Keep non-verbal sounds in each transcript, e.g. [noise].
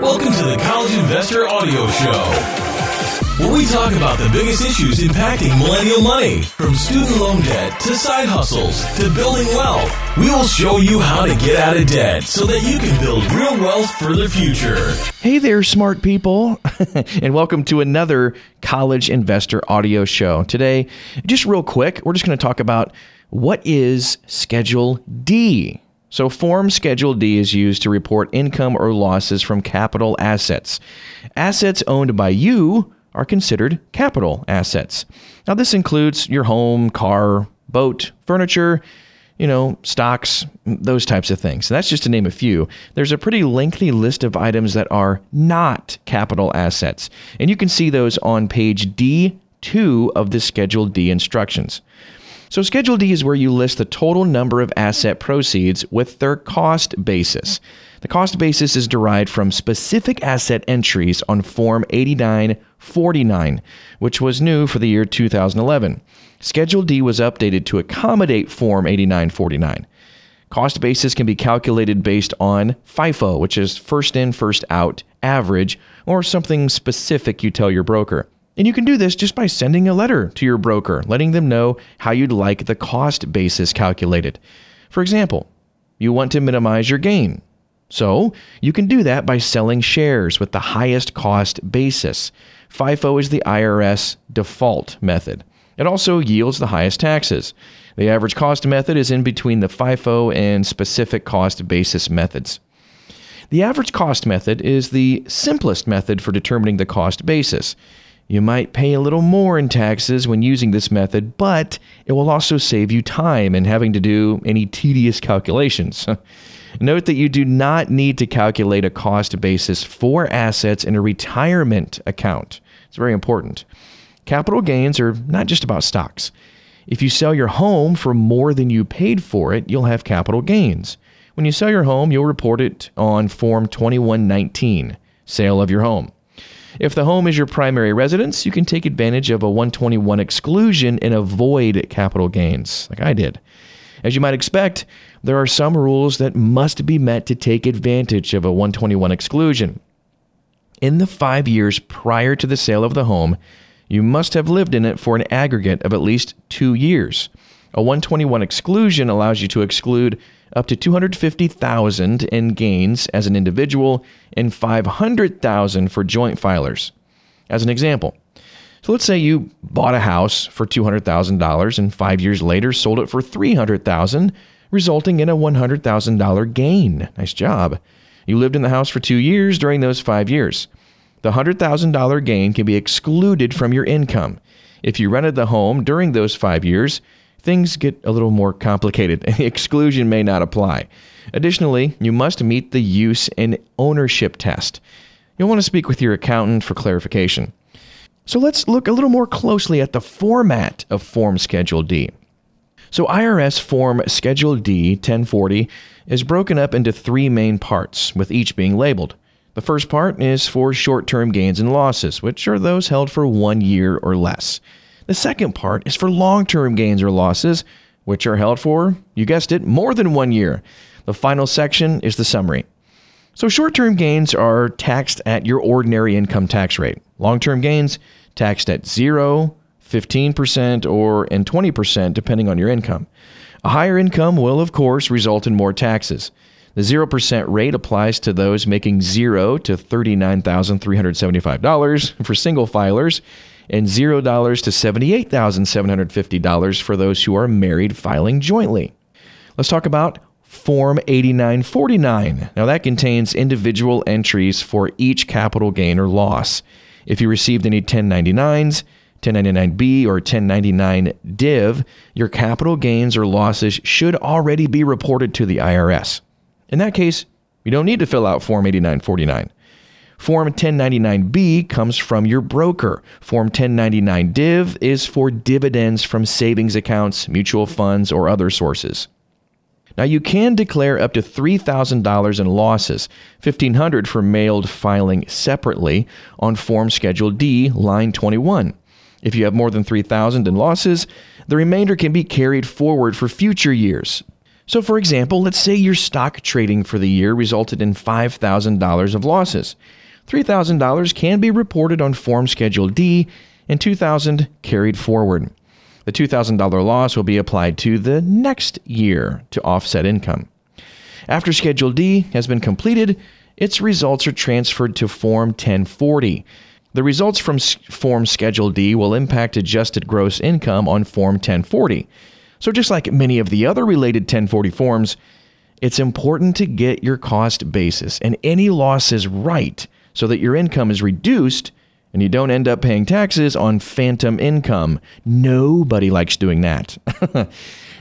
Welcome to the College Investor Audio Show where we talk about the biggest issues impacting millennial money, from student loan debt to side hustles to building wealth. We will show you how to get out of debt so that you can build real wealth for the future. Hey there, smart people, [laughs] and welcome to another College Investor Audio Show. Today, just real quick, we're just going to talk about what is Schedule D. So, Form Schedule D is used to report income or losses from capital assets. Assets owned by you are considered capital assets. Now, this includes your home, car, boat, furniture, you know, stocks, those types of things. That's just to name a few. There's a pretty lengthy list of items that are not capital assets. And you can see those on page D2 of the Schedule D instructions. So, Schedule D is where you list the total number of asset proceeds with their cost basis. The cost basis is derived from specific asset entries on Form 8949, which was new for the year 2011. Schedule D was updated to accommodate Form 8949. Cost basis can be calculated based on FIFO, which is first in, first out, average, or something specific you tell your broker. And you can do this just by sending a letter to your broker, letting them know how you'd like the cost basis calculated. For example, you want to minimize your gain. So you can do that by selling shares with the highest cost basis. FIFO is the IRS default method. It also yields the highest taxes. The average cost method is in between the FIFO and specific cost basis methods. The average cost method is the simplest method for determining the cost basis. You might pay a little more in taxes when using this method, but it will also save you time in having to do any tedious calculations. [laughs] Note that you do not need to calculate a cost basis for assets in a retirement account. It's very important. Capital gains are not just about stocks. If you sell your home for more than you paid for it, you'll have capital gains. When you sell your home, you'll report it on Form 2119, sale of your home. If the home is your primary residence, you can take advantage of a 121 exclusion and avoid capital gains, like I did. As you might expect, there are some rules that must be met to take advantage of a 121 exclusion. In the five years prior to the sale of the home, you must have lived in it for an aggregate of at least two years. A 121 exclusion allows you to exclude up to 250,000 in gains as an individual and 500,000 for joint filers. As an example, so let's say you bought a house for $200,000 and 5 years later sold it for 300,000, resulting in a $100,000 gain. Nice job. You lived in the house for 2 years during those 5 years. The $100,000 gain can be excluded from your income. If you rented the home during those 5 years, things get a little more complicated and [laughs] the exclusion may not apply. Additionally, you must meet the use and ownership test. You'll want to speak with your accountant for clarification. So let's look a little more closely at the format of Form Schedule D. So IRS Form Schedule D 1040 is broken up into three main parts, with each being labeled. The first part is for short term gains and losses, which are those held for one year or less. The second part is for long term gains or losses, which are held for, you guessed it, more than one year. The final section is the summary. So short term gains are taxed at your ordinary income tax rate. Long term gains taxed at 0, 15%, or and 20% depending on your income. A higher income will of course result in more taxes. The 0% rate applies to those making 0 to $39,375 for single filers and $0 to $78,750 for those who are married filing jointly. Let's talk about Form 8949. Now, that contains individual entries for each capital gain or loss. If you received any 1099s, 1099B, or 1099 div, your capital gains or losses should already be reported to the IRS. In that case, you don't need to fill out Form 8949. Form 1099B comes from your broker. Form 1099 div is for dividends from savings accounts, mutual funds, or other sources. Now you can declare up to $3,000 in losses, $1,500 for mailed filing separately on form schedule D, line 21. If you have more than 3000 in losses, the remainder can be carried forward for future years. So, for example, let's say your stock trading for the year resulted in $5,000 of losses. $3,000 can be reported on Form Schedule D and 2,000 carried forward. The $2,000 loss will be applied to the next year to offset income. After Schedule D has been completed, its results are transferred to Form 1040. The results from Form Schedule D will impact adjusted gross income on Form 1040. So, just like many of the other related 1040 forms, it's important to get your cost basis and any losses right so that your income is reduced and you don't end up paying taxes on phantom income. Nobody likes doing that. [laughs]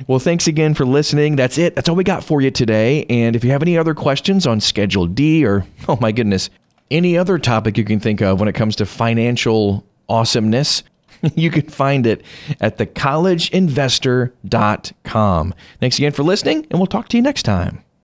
well, thanks again for listening. That's it. That's all we got for you today. And if you have any other questions on Schedule D or, [laughs] oh my goodness, any other topic you can think of when it comes to financial awesomeness, [laughs] you can find it at thecollegeinvestor.com. Thanks again for listening, and we'll talk to you next time.